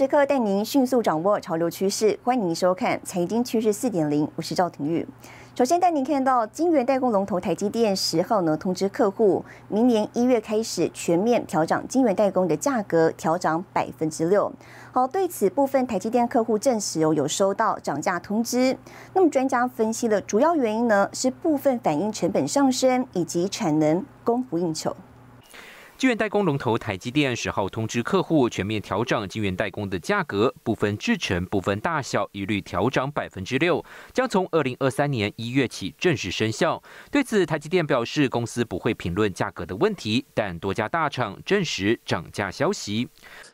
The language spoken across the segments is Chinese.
时刻带您迅速掌握潮流趋势，欢迎您收看《财经趋势四点零》，我是赵廷玉。首先带您看到晶圆代工龙头台积电十号呢通知客户，明年一月开始全面调涨晶圆代工的价格，调涨百分之六。好，对此部分台积电客户证实哦有收到涨价通知。那么专家分析了主要原因呢，是部分反映成本上升以及产能供不应求。晶圆代工龙头台积电十号通知客户，全面调整晶圆代工的价格，部分制程、部分大小一律调涨百分之六，将从二零二三年一月起正式生效。对此，台积电表示，公司不会评论价格的问题，但多家大厂证实涨价消息。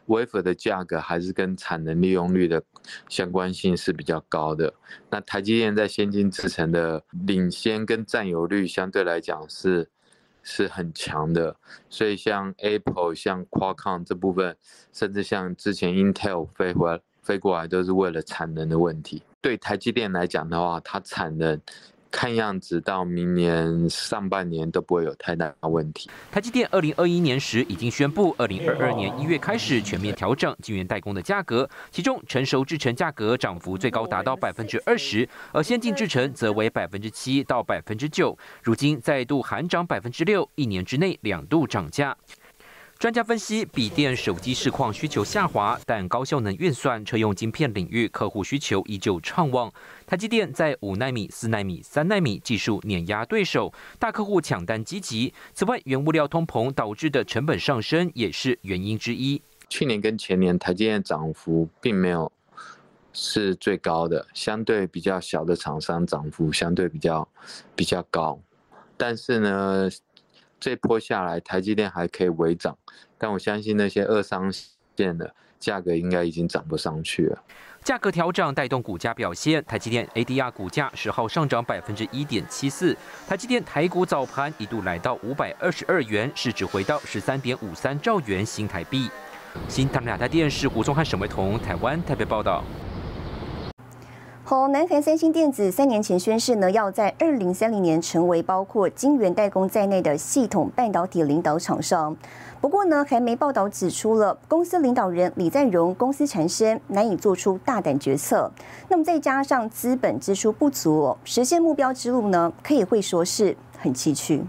微粉的价格还是跟产能利用率的相关性是比较高的。那台积电在先进制程的领先跟占有率相对来讲是。是很强的，所以像 Apple、像 Qualcomm 这部分，甚至像之前 Intel 飞回、飞过来，都是为了产能的问题。对台积电来讲的话，它产能。看样子到明年上半年都不会有太大问题。台积电二零二一年时已经宣布，二零二二年一月开始全面调整晶圆代工的价格，其中成熟制程价格涨幅最高达到百分之二十，而先进制程则为百分之七到百分之九。如今再度含涨百分之六，一年之内两度涨价。专家分析，笔电、手机市况需求下滑，但高效能运算、车用晶片领域客户需求依旧畅旺。台积电在五纳米、四纳米、三纳米技术碾压对手，大客户抢单积极。此外，原物料通膨导致的成本上升也是原因之一。去年跟前年，台积电涨幅并没有是最高的，相对比较小的厂商涨幅相对比较比较高，但是呢。这波下来，台积电还可以微涨，但我相信那些二三线的价格应该已经涨不上去了。价格调整带动股价表现，台积电 ADR 股价十号上涨百分之一点七四，台积电台股早盘一度来到五百二十二元，市值回到十三点五三兆元新台币。新唐两台电视胡宗汉、沈维彤，台湾台北报道。好，南韩三星电子三年前宣誓呢，要在二零三零年成为包括晶圆代工在内的系统半导体领导厂商。不过呢，还没报道指出了公司领导人李在镕公司缠身，难以做出大胆决策。那么再加上资本支出不足，实现目标之路呢，可以会说是很崎岖。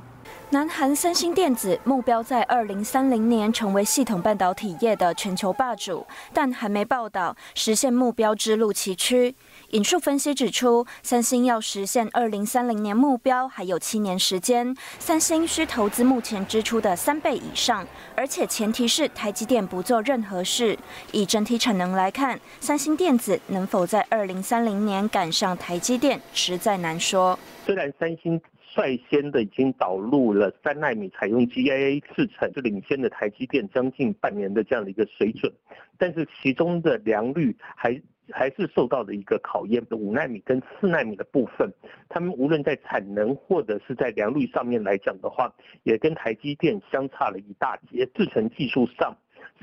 南韩三星电子目标在二零三零年成为系统半导体业的全球霸主，但还没报道实现目标之路崎岖。引述分析指出，三星要实现二零三零年目标还有七年时间，三星需投资目前支出的三倍以上，而且前提是台积电不做任何事。以整体产能来看，三星电子能否在二零三零年赶上台积电，实在难说。虽然三星。率先的已经导入了三纳米，采用 GAA 制程，就领先的台积电将近半年的这样的一个水准，但是其中的良率还还是受到了一个考验。五纳米跟四纳米的部分，他们无论在产能或者是在良率上面来讲的话，也跟台积电相差了一大截。制程技术上。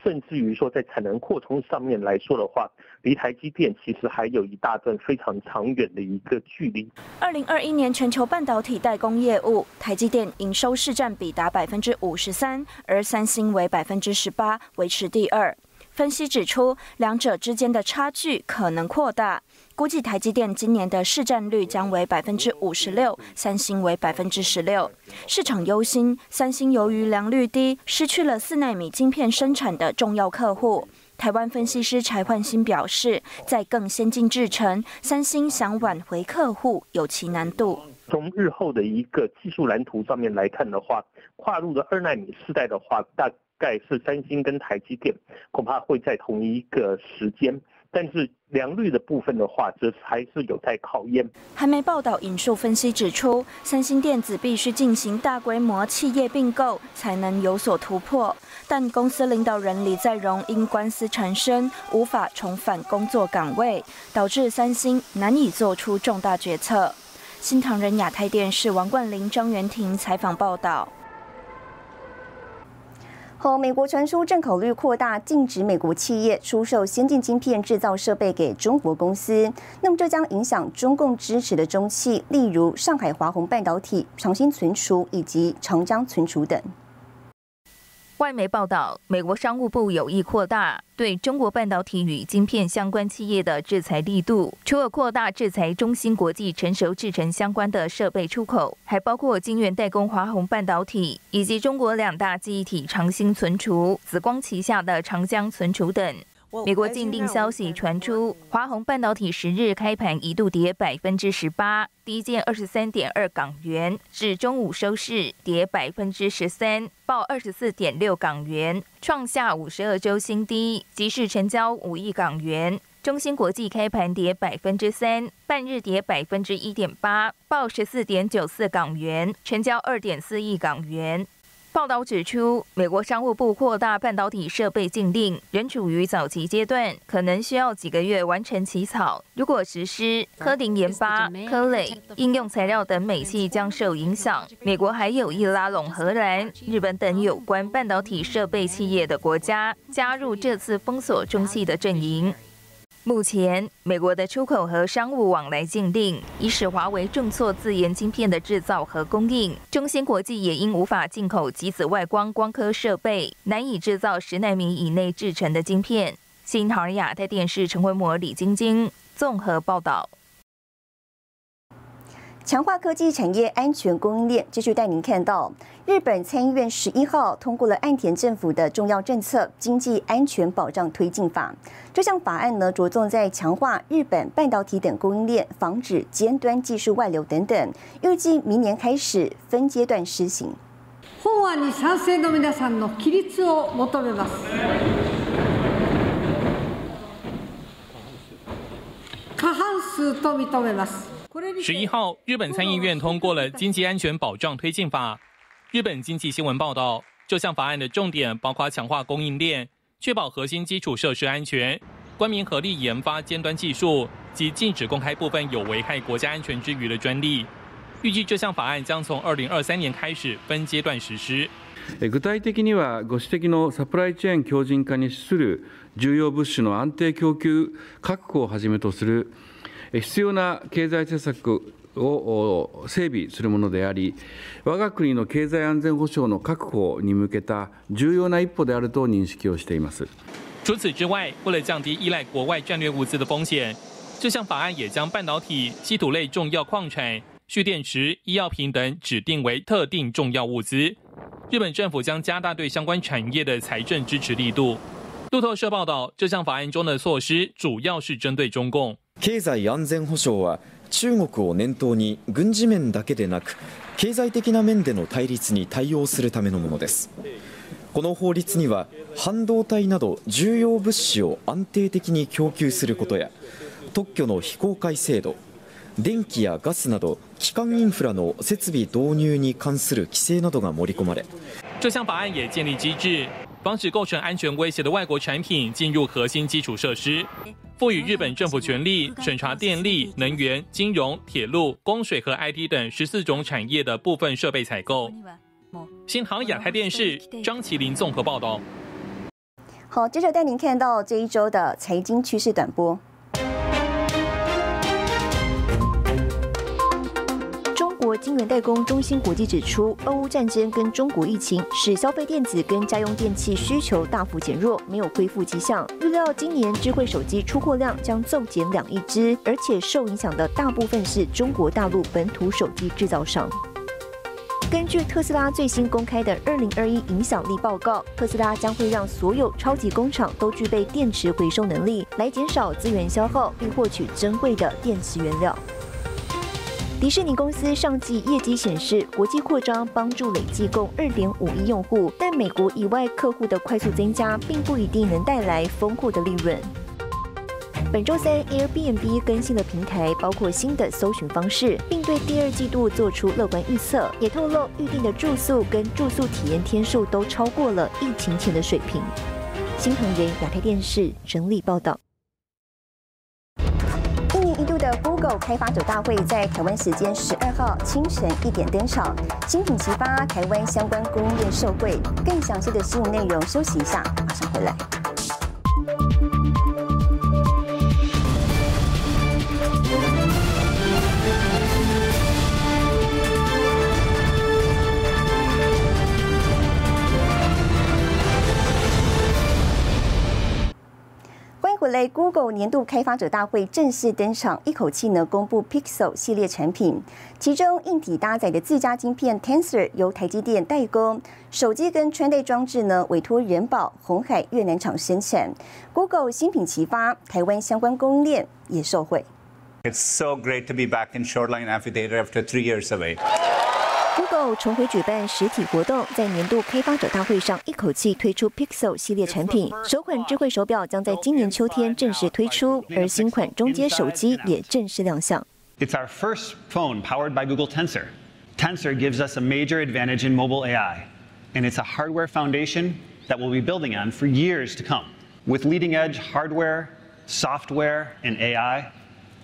甚至于说，在产能扩充上面来说的话，离台积电其实还有一大段非常长远的一个距离。二零二一年全球半导体代工业务，台积电营收市占比达百分之五十三，而三星为百分之十八，维持第二。分析指出，两者之间的差距可能扩大。估计台积电今年的市占率将为百分之五十六，三星为百分之十六。市场忧心，三星由于良率低，失去了四纳米晶片生产的重要客户。台湾分析师柴焕新表示，在更先进制程，三星想挽回客户有其难度。从日后的一个技术蓝图上面来看的话，跨入的二纳米世代的话，大。概是三星跟台积电恐怕会在同一个时间，但是良率的部分的话，则还是有待考验。还没报道引述分析指出，三星电子必须进行大规模企业并购，才能有所突破。但公司领导人李在镕因官司缠身，无法重返工作岗位，导致三星难以做出重大决策。新唐人亚太电视王冠霖、张元婷采访报道。后，美国传出正考虑扩大禁止美国企业出售先进晶片制造设备给中国公司，那么这将影响中共支持的中企，例如上海华虹半导体、长兴存储以及长江存储等。外媒报道，美国商务部有意扩大对中国半导体与晶片相关企业的制裁力度，除了扩大制裁中芯国际成熟制程相关的设备出口，还包括晶圆代工华虹半导体以及中国两大记忆体长兴存储、紫光旗下的长江存储等。美国禁令消息传出，华虹半导体十日开盘一度跌百分之十八，低见二十三点二港元，至中午收市跌百分之十三，报二十四点六港元，创下五十二周新低，即市成交五亿港元。中芯国际开盘跌百分之三，半日跌百分之一点八，报十四点九四港元，成交二点四亿港元。报道指出，美国商务部扩大半导体设备禁令仍处于早期阶段，可能需要几个月完成起草。如果实施，科林研发、科磊、应用材料等美系将受影响。美国还有意拉拢荷兰、日本等有关半导体设备企业的国家，加入这次封锁中系的阵营。目前，美国的出口和商务往来禁令已使华为重挫自研晶片的制造和供应。中芯国际也因无法进口极紫外光光刻设备，难以制造十纳米以内制成的晶片。新唐尔亚太电视陈慧模、李晶晶综合报道。强化科技产业安全供应链，继续带您看到日本参议院十一号通过了岸田政府的重要政策《经济安全保障推进法》。这项法案呢，着重在强化日本半导体等供应链，防止尖端技术外流等等。预计明年开始分阶段施行。法案に賛成の皆さんの起立を求めます。過半数と認めます。 十一号，日本参议院通过了《经济安全保障推进法》。日本经济新闻报道，这项法案的重点包括强化供应链，确保核心基础设施安全，官民合力研发尖端技术，及禁止公开部分有危害国家安全之余的专利。预计这项法案将从二零二三年开始分阶段实施。具体的にはご指摘のサプライチェーン強靭化に資する重要物資の安定供給確保をはじめとする。 必要な経済政策を整備するものであり、我が国の経済安全保障の確保に向けた重要な一歩であると認識をしています。除此之外，为了降低依赖国外战略物资的风险，这项法案也将半导体、稀土类重要矿产、蓄电池、医药品等指定为特定重要物资。日本政府将加大对相关产业的财政支持力度。路透社报道，这项法案中的措施主要是针对中共。 経済安全保障は中国を念頭に軍事面だけでなく経済的な面での対立に対応するためのものです。この法律には半導体など重要物資を安定的に供給することや特許の非公開制度電気やガスなど基幹インフラの設備導入に関する規制などが盛り込まれ防止构成安全威胁的外国产品进入核心基础设施。赋予日本政府权力审查电力、能源、金融、铁路、供水和 IT 等十四种产业的部分设备采购。新航亚太电视张麒麟综合报道。好，接着带您看到这一周的财经趋势短波。晶圆代工中芯国际指出，俄乌战争跟中国疫情使消费电子跟家用电器需求大幅减弱，没有恢复迹象。预料今年智慧手机出货量将骤减两亿只，而且受影响的大部分是中国大陆本土手机制造商。根据特斯拉最新公开的二零二一影响力报告，特斯拉将会让所有超级工厂都具备电池回收能力，来减少资源消耗，并获取珍贵的电池原料。迪士尼公司上季业绩显示，国际扩张帮助累计共二点五亿用户，但美国以外客户的快速增加，并不一定能带来丰厚的利润。本周三，Airbnb 更新了平台，包括新的搜寻方式，并对第二季度做出乐观预测，也透露预定的住宿跟住宿体验天数都超过了疫情前的水平。新唐人亚太电视整理报道。的 Google 开发者大会在台湾时间十二号清晨一点登场，新品齐发，台湾相关供应链受惠。更详细的新闻内容，休息一下，马上回来。回来，Google 年度开发者大会正式登场，一口气呢公布 Pixel 系列产品，其中硬体搭载的自家晶片 Tensor 由台积电代工，手机跟穿戴装置呢委托人保、红海越南厂生产。Google 新品齐发，台湾相关供应链也受惠。It's so great to be back in Shoreline Amphitheater after three years away. Google 重回举办实体活动，在年度开发者大会上一口气推出 Pixel 系列产品，首款智慧手表将在今年秋天正式推出，而新款中阶手机也正式亮相。It's our first phone powered by Google Tensor. Tensor gives us a major advantage in mobile AI, and it's a hardware foundation that we'll be building on for years to come. With leading edge hardware, software, and AI,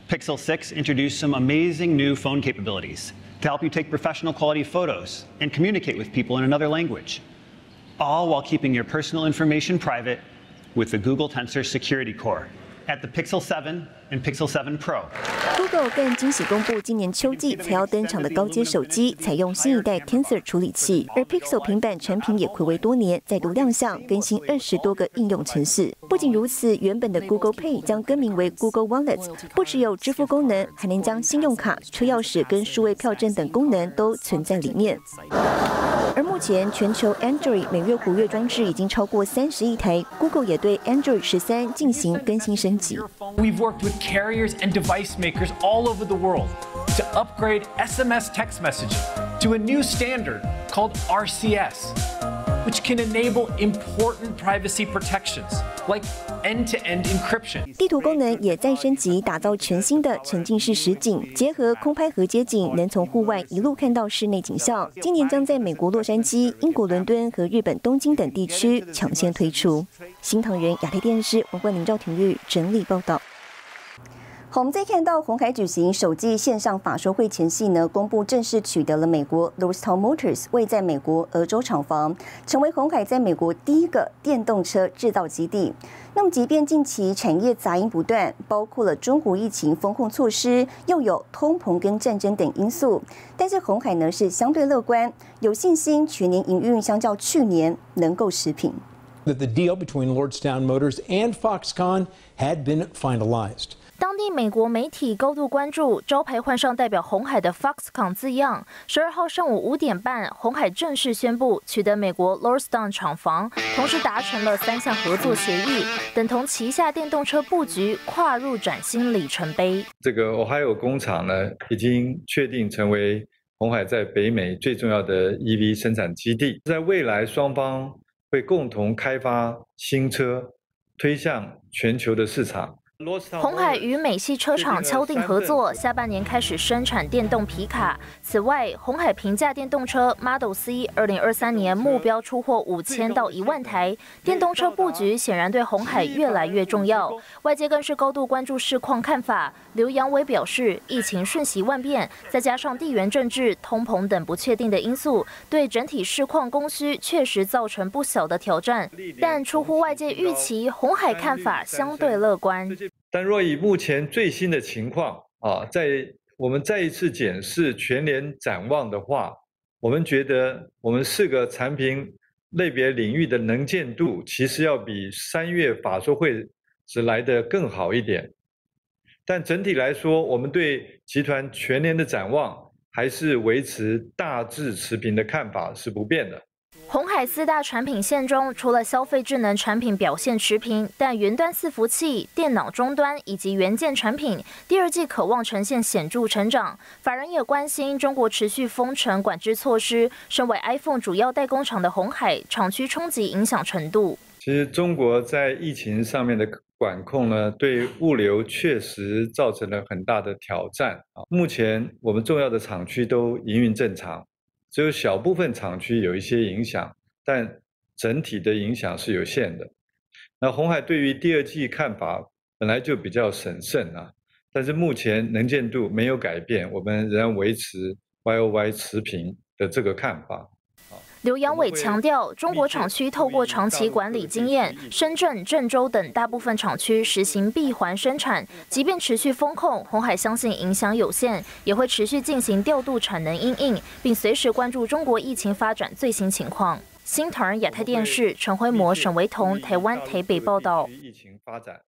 Pixel 6 introduced some amazing new phone capabilities to help you take professional quality photos and communicate with people in another language, all while keeping your personal information private with the Google Tensor Security Core at the Pixel 7 and Pixel 7 Pro. Google 更惊喜公布，今年秋季才要登场的高阶手机采用新一代 Tensor 处理器，而 Pixel 平板产品也暌违多年再度亮相，更新二十多个应用程式。不仅如此，原本的 Google Pay 将更名为 Google Wallet，不只有支付功能，还能将信用卡、车钥匙跟数位票证等功能都存在里面。而目前全球 Android 每月活跃装置已经超过三十亿台，Google 也对 Android 十三进行更新升级。We've worked with carriers and device makers all over the world to upgrade SMS text messaging to a new standard called RCS, which can enable important privacy protections like end-to-end encryption. 地图功能也再升级，打造全新的沉浸式实景，结合空拍和街景，能从户外一路看到室内景象。今年将在美国洛杉矶、英国伦敦和日本东京等地区抢先推出。新唐人亚太电视文冠林赵廷玉整理报道。我们再看到红海举行首季线上法说会前夕呢，公布正式取得了美国 Lordstown Motors 位在美国俄州厂房，成为红海在美国第一个电动车制造基地。那么，即便近期产业杂音不断，包括了中国疫情风控措施，又有通膨跟战争等因素，但是红海呢是相对乐观，有信心全年营运相较去年能够持平。That the deal between Lordstown Motors and Foxconn had been finalized. 美国媒体高度关注，招牌换上代表红海的 Foxconn 字样。十二号上午五点半，红海正式宣布取得美国 Lordstown 厂房，同时达成了三项合作协议，等同旗下电动车布局跨入崭新里程碑。这个 Ohio 工厂呢，已经确定成为红海在北美最重要的 EV 生产基地，在未来双方会共同开发新车，推向全球的市场。红海与美系车厂敲定合作，下半年开始生产电动皮卡。此外，红海平价电动车 Model C 二零二三年目标出货五千到一万台。电动车布局显然对红海越来越重要，外界更是高度关注市况看法。刘扬伟表示，疫情瞬息万变，再加上地缘政治、通膨等不确定的因素，对整体市况供需确实造成不小的挑战。但出乎外界预期，红海看法相对乐观。但若以目前最新的情况啊，在我们再一次检视全年展望的话，我们觉得我们四个产品类别领域的能见度，其实要比三月法说会时来的更好一点。但整体来说，我们对集团全年的展望还是维持大致持平的看法是不变的。红海四大产品线中，除了消费智能产品表现持平，但云端伺服器、电脑终端以及元件产品，第二季渴望呈现显著成长。法人也关心中国持续封城管制措施，身为 iPhone 主要代工厂的红海，厂区冲击影响程度。其实中国在疫情上面的管控呢，对物流确实造成了很大的挑战啊。目前我们重要的厂区都营运正常。只有小部分厂区有一些影响，但整体的影响是有限的。那红海对于第二季看法本来就比较审慎啊，但是目前能见度没有改变，我们仍然维持 Y O Y 持平的这个看法。刘扬伟强调，中国厂区透过长期管理经验，深圳、郑州等大部分厂区实行闭环生产，即便持续封控，红海相信影响有限，也会持续进行调度产能因应，并随时关注中国疫情发展最新情况。新唐人亚太电视陈辉模、沈维彤，台湾台北报道。疫情发展。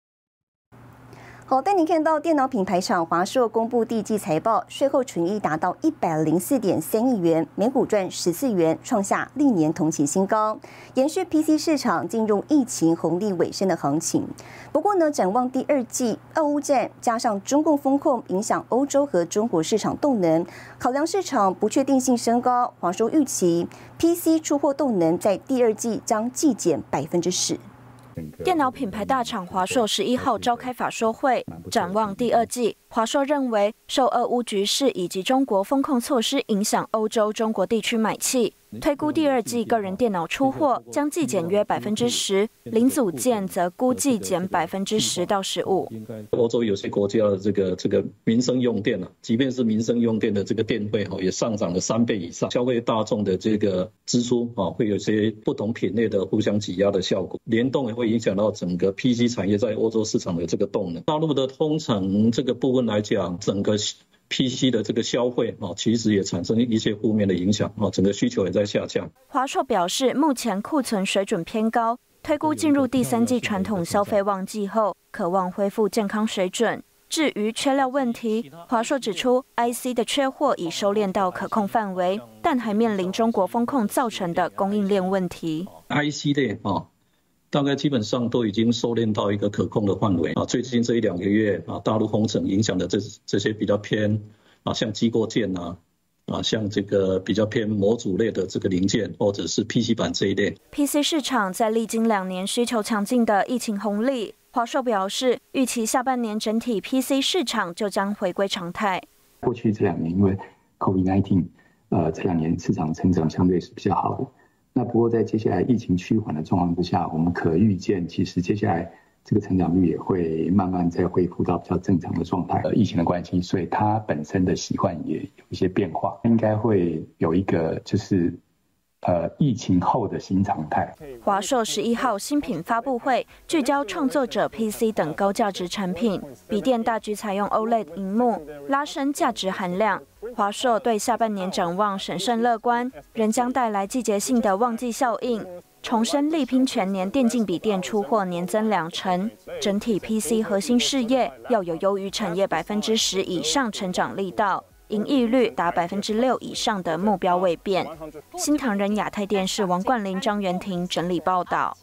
好，带您看到电脑品牌厂华硕公布第一季财报，税后纯益达到一百零四点三亿元，每股赚十四元，创下历年同期新高，延续 PC 市场进入疫情红利尾声的行情。不过呢，展望第二季，俄乌战加上中共风控影响欧洲和中国市场动能，考量市场不确定性升高，华硕预期 PC 出货动能在第二季将季减百分之十。电脑品牌大厂华硕十一号召开法说会，展望第二季。华硕认为，受俄乌局势以及中国风控措施影响，欧洲、中国地区买气。推估第二季个人电脑出货将季减约百分之十，零组件则估计减百分之十到十五。欧洲有些国家的这个这个民生用电啊，即便是民生用电的这个电费哈，也上涨了三倍以上。消费大众的这个支出啊，会有些不同品类的互相挤压的效果，联动也会影响到整个 PC 产业在欧洲市场的这个动能。大陆的通常这个部分来讲，整个。PC 的这个消费啊，其实也产生一些负面的影响啊，整个需求也在下降。华硕表示，目前库存水准偏高，推估进入第三季传统消费旺季后，渴望恢复健康水准。至于缺料问题，华硕指出，IC 的缺货已收敛到可控范围，但还面临中国风控造成的供应链问题。IC 的啊。大概基本上都已经收敛到一个可控的范围啊。最近这一两个月啊，大陆封城影响的这这些比较偏啊，像机构件啊，啊，像这个比较偏模组类的这个零件，或者是 PC 板这一类。PC 市场在历经两年需求强劲的疫情红利，华硕表示，预期下半年整体 PC 市场就将回归常态。过去这两年因为 COVID-19，呃，这两年市场成长相对是比较好的。那不过在接下来疫情趋缓的状况之下，我们可预见，其实接下来这个成长率也会慢慢再恢复到比较正常的状态。呃，疫情的关系，所以它本身的习惯也有一些变化，应该会有一个就是。呃，疫情后的新常态。华硕十一号新品发布会聚焦创作者 PC 等高价值产品，笔电大举采用 OLED 荧幕，拉升价值含量。华硕对下半年展望审慎乐观，仍将带来季节性的旺季效应，重申力拼全年电竞笔电出货年增两成，整体 PC 核心事业要有优于产业百分之十以上成长力道。盈利率达百分之六以上的目标未变。新唐人亚太电视王冠林、张元婷整理报道。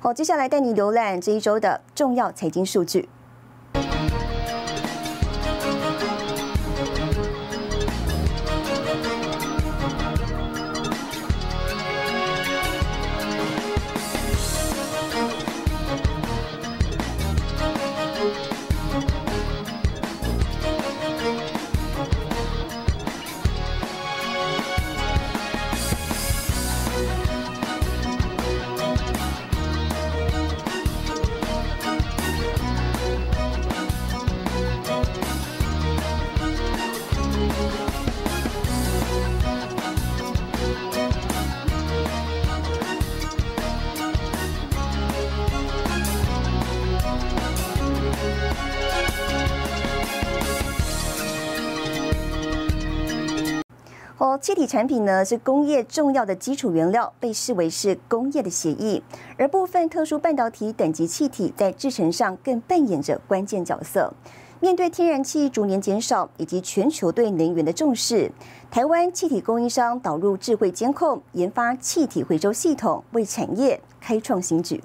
好，接下来带你浏览这一周的重要财经数据。气体产品呢是工业重要的基础原料，被视为是工业的协议。而部分特殊半导体等级气体在制程上更扮演着关键角色。面对天然气逐年减少以及全球对能源的重视，台湾气体供应商导入智慧监控，研发气体回收系统，为产业开创新局。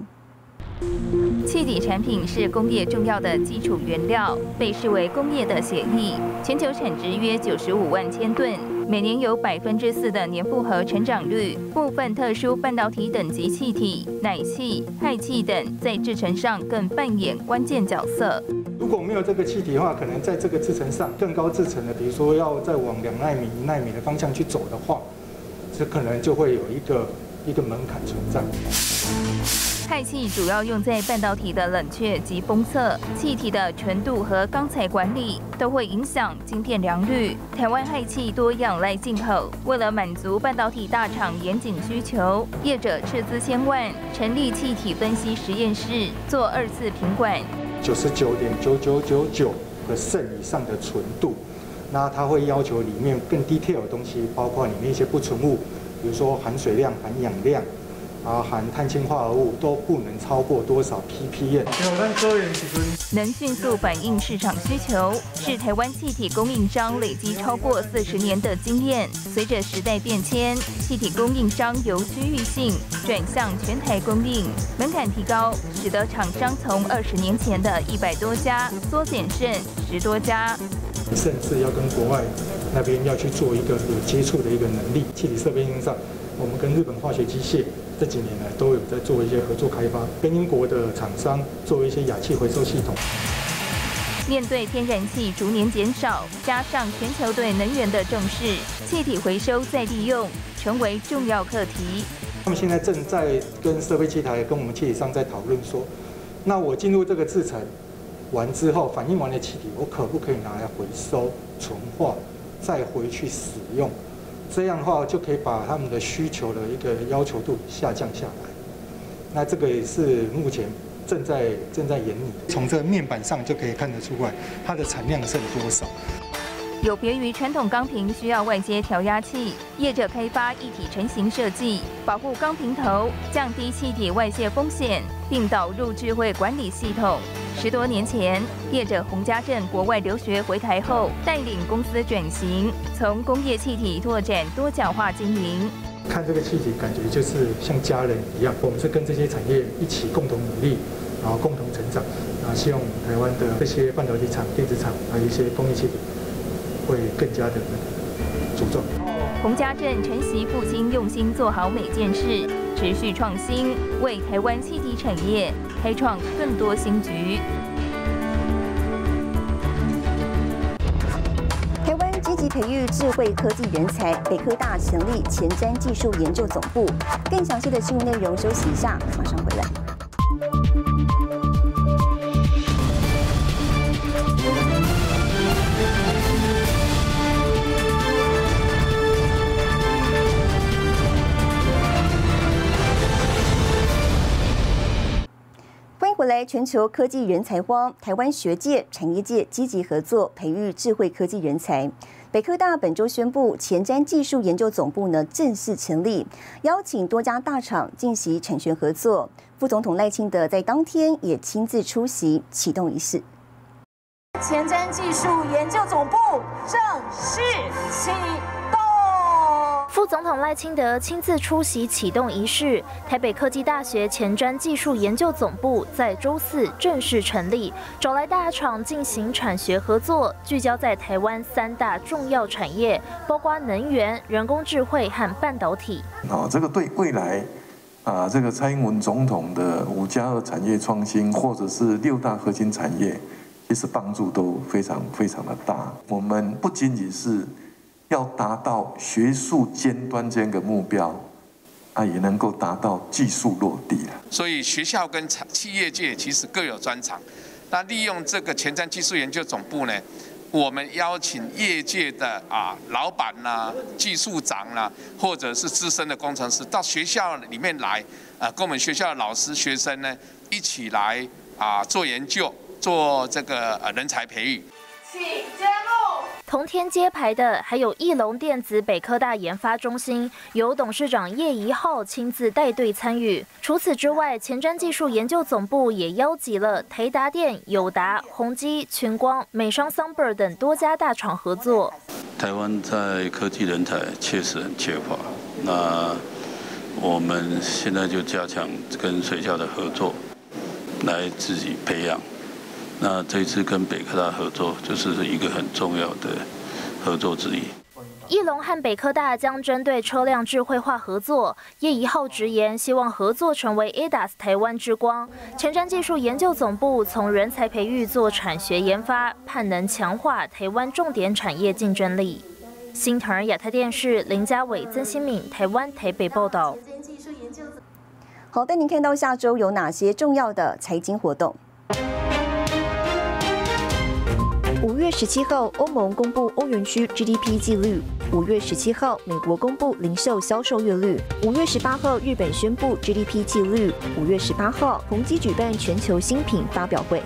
气体产品是工业重要的基础原料，被视为工业的血液。全球产值约九十五万千吨，每年有百分之四的年复合成长率。部分特殊半导体等级气体、氖气、氦气等，在制程上更扮演关键角色。如果没有这个气体的话，可能在这个制程上更高制程的，比如说要再往两纳米、一纳米的方向去走的话，这可能就会有一个一个门槛存在。氦气主要用在半导体的冷却及封测，气体的纯度和钢材管理都会影响晶片良率。台湾氦气多仰赖进口，为了满足半导体大厂严谨需求，业者斥资千万成立气体分析实验室，做二次品管。九十九点九九九九和肾以上的纯度，那它会要求里面更 detail 的东西，包括里面一些不纯物，比如说含水量、含氧量。啊，含碳氢化合物都不能超过多少 ppm。能迅速反映市场需求，是台湾气体供应商累积超过四十年的经验。随着时代变迁，气体供应商由区域性转向全台供应，门槛提高，使得厂商从二十年前的一百多家缩减剩十多家，甚至要跟国外那边要去做一个有接触的一个能力。气体设备上，我们跟日本化学机械。这几年来都有在做一些合作开发，跟英国的厂商做一些氧气回收系统。面对天然气逐年减少，加上全球对能源的重视，气体回收再利用成为重要课题。他们现在正在跟设备器材、跟我们气体商在讨论说，那我进入这个制程完之后，反应完的气体，我可不可以拿来回收、纯化，再回去使用？这样的话就可以把他们的需求的一个要求度下降下来。那这个也是目前正在正在研拟，从这个面板上就可以看得出来它的产量剩多少。有别于传统钢瓶需要外接调压器，业者开发一体成型设计，保护钢瓶头，降低气体外泄风险，并导入智慧管理系统。十多年前，业者洪家镇国外留学回台后，带领公司转型，从工业气体拓展多角化经营。看这个气体，感觉就是像家人一样。我们是跟这些产业一起共同努力，然后共同成长。啊，希望台湾的这些半导体厂、电子厂，还有一些工业气体。会更加的茁壮。洪家镇承袭父亲用心做好每件事，持续创新，为台湾气体产业开创更多新局。台湾积极培育智慧科技人才，北科大成立前瞻技术研究总部。更详细的新闻内容，休息一下，马上回来。全球科技人才荒，台湾学界、产业界积极合作，培育智慧科技人才。北科大本周宣布，前瞻技术研究总部呢正式成立，邀请多家大厂进行产学合作。副总统赖清德在当天也亲自出席启动仪式。前瞻技术研究总部正式启。副总统赖清德亲自出席启动仪式。台北科技大学前瞻技术研究总部在周四正式成立，找来大厂进行产学合作，聚焦在台湾三大重要产业，包括能源、人工智慧和半导体。啊，这个对未来啊，这个蔡英文总统的五加二产业创新，或者是六大核心产业，其实帮助都非常非常的大。我们不仅仅是。要达到学术尖端这样的目标，啊，也能够达到技术落地了。所以学校跟企业界其实各有专长。那利用这个前瞻技术研究总部呢，我们邀请业界的啊老板呐、技术长啦，或者是资深的工程师到学校里面来，啊，跟我们学校的老师、学生呢一起来啊做研究，做这个呃人才培育。请。同天揭牌的还有翼龙电子北科大研发中心，由董事长叶怡浩亲自带队参与。除此之外，前瞻技术研究总部也邀集了台达电、友达、宏基、群光、美商 Sunber 等多家大厂合作。台湾在科技人才确实很缺乏，那我们现在就加强跟学校的合作，来自己培养。那这次跟北科大合作，就是一个很重要的合作之一。翼龙和北科大将针对车辆智慧化合作。叶一浩直言，希望合作成为 ADAS 台湾之光。前瞻技术研究总部从人才培育做产学研发，盼能强化台湾重点产业竞争力。新唐人亚太电视林家伟、曾新敏，台湾台北报道。好，带您看到下周有哪些重要的财经活动。十七号，欧盟公布欧元区 GDP 纪律；五月十七号，美国公布零售销售月率；五月十八号，日本宣布 GDP 纪律；五月十八号，宏基举办全球新品发表会。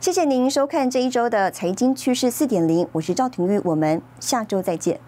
谢谢您收看这一周的财经趋势四点零，我是赵廷玉，我们下周再见。